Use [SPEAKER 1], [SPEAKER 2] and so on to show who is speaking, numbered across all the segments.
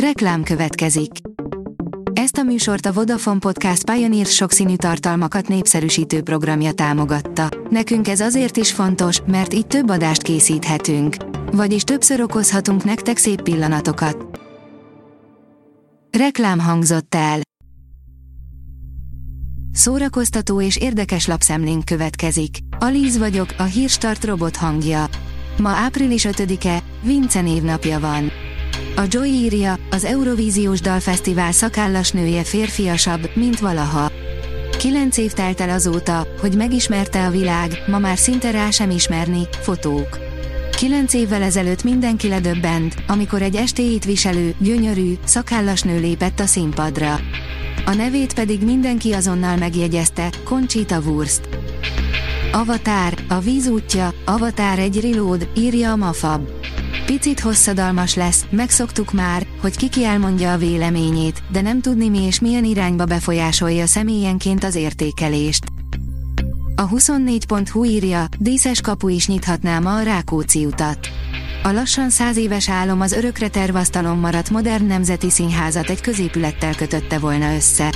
[SPEAKER 1] Reklám következik. Ezt a műsort a Vodafone Podcast Pioneer sokszínű tartalmakat népszerűsítő programja támogatta. Nekünk ez azért is fontos, mert így több adást készíthetünk. Vagyis többször okozhatunk nektek szép pillanatokat. Reklám hangzott el. Szórakoztató és érdekes lapszemlénk következik. Alíz vagyok, a hírstart robot hangja. Ma április 5-e, Vince névnapja van. A Joy írja, az Eurovíziós Dalfesztivál szakállas nője férfiasabb, mint valaha. Kilenc év telt el azóta, hogy megismerte a világ, ma már szinte rá sem ismerni, fotók. Kilenc évvel ezelőtt mindenki ledöbbent, amikor egy estéjét viselő, gyönyörű, szakállas nő lépett a színpadra. A nevét pedig mindenki azonnal megjegyezte, Conchita Wurst. Avatar, a víz útja, Avatar egy reload, írja a Mafab. Picit hosszadalmas lesz, megszoktuk már, hogy kiki elmondja a véleményét, de nem tudni mi és milyen irányba befolyásolja személyenként az értékelést. A 24.hu írja, díszes kapu is nyithatná ma a Rákóczi utat. A lassan száz éves álom az örökre tervasztalon maradt modern nemzeti színházat egy középülettel kötötte volna össze.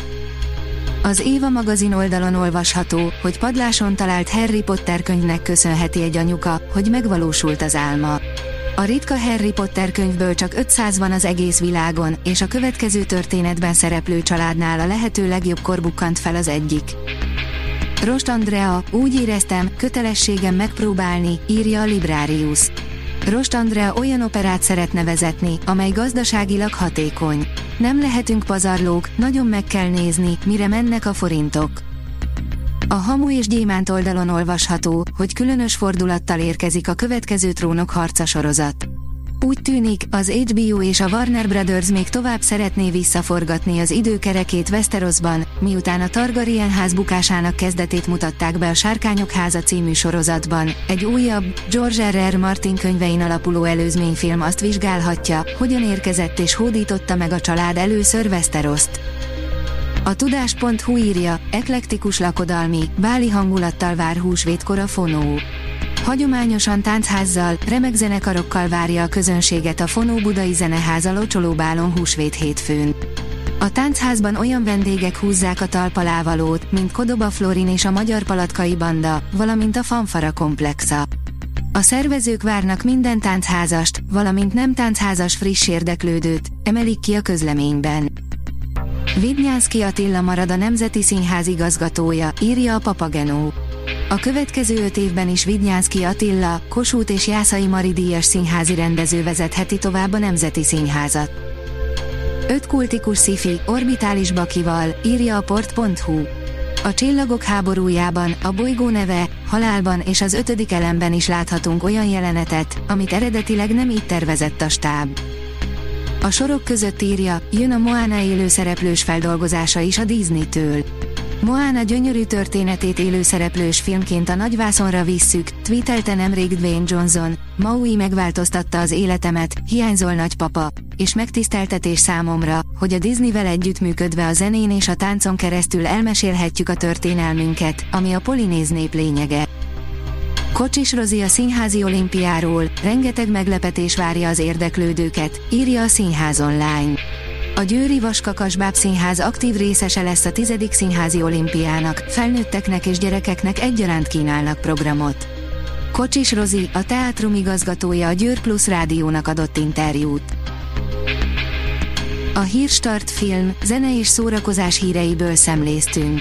[SPEAKER 1] Az Éva magazin oldalon olvasható, hogy padláson talált Harry Potter könyvnek köszönheti egy anyuka, hogy megvalósult az álma. A ritka Harry Potter könyvből csak 500 van az egész világon, és a következő történetben szereplő családnál a lehető legjobb bukkant fel az egyik. Rost Andrea, úgy éreztem, kötelességem megpróbálni, írja a Librarius. Rost Andrea olyan operát szeretne vezetni, amely gazdaságilag hatékony. Nem lehetünk pazarlók, nagyon meg kell nézni, mire mennek a forintok. A Hamu és Gyémánt oldalon olvasható, hogy különös fordulattal érkezik a következő trónok harca sorozat. Úgy tűnik, az HBO és a Warner Brothers még tovább szeretné visszaforgatni az időkerekét Westerosban, miután a Targaryen ház bukásának kezdetét mutatták be a Sárkányok háza című sorozatban. Egy újabb, George R. R. Martin könyvein alapuló előzményfilm azt vizsgálhatja, hogyan érkezett és hódította meg a család először Westerost. A tudás.hu írja, eklektikus lakodalmi, báli hangulattal vár húsvétkor a fonó. Hagyományosan tánchazzal, remek zenekarokkal várja a közönséget a Fonó Budai Zeneház a Locsolóbálon húsvét hétfőn. A táncházban olyan vendégek húzzák a talpalávalót, mint Kodoba Florin és a Magyar Palatkai Banda, valamint a Fanfara Komplexa. A szervezők várnak minden táncházast, valamint nem táncházas friss érdeklődőt, emelik ki a közleményben. Vidnyánszki Attila marad a Nemzeti Színház igazgatója, írja a Papagenó. A következő öt évben is Vidnyánszki Attila, Kossuth és Jászai Mari díjas színházi rendező vezetheti tovább a Nemzeti Színházat. Öt kultikus szifi, orbitális bakival, írja a port.hu. A csillagok háborújában, a bolygó neve, halálban és az ötödik elemben is láthatunk olyan jelenetet, amit eredetileg nem így tervezett a stáb. A sorok között írja, jön a Moana élőszereplős feldolgozása is a Disney-től. Moana gyönyörű történetét élőszereplős filmként a nagyvászonra visszük, tweetelte nemrég Dwayne Johnson, Maui megváltoztatta az életemet, hiányzol nagypapa, és megtiszteltetés számomra, hogy a Disneyvel együttműködve a zenén és a táncon keresztül elmesélhetjük a történelmünket, ami a polinéz nép lényege. Kocsis Rozi a Színházi Olimpiáról, rengeteg meglepetés várja az érdeklődőket, írja a Színház online. A Győri Vaskakas Báb Színház aktív részese lesz a 10. Színházi Olimpiának, felnőtteknek és gyerekeknek egyaránt kínálnak programot. Kocsis Rozi, a teátrum igazgatója a Győr Plus rádiónak adott interjút. A Hírstart film, zene és szórakozás híreiből szemléztünk.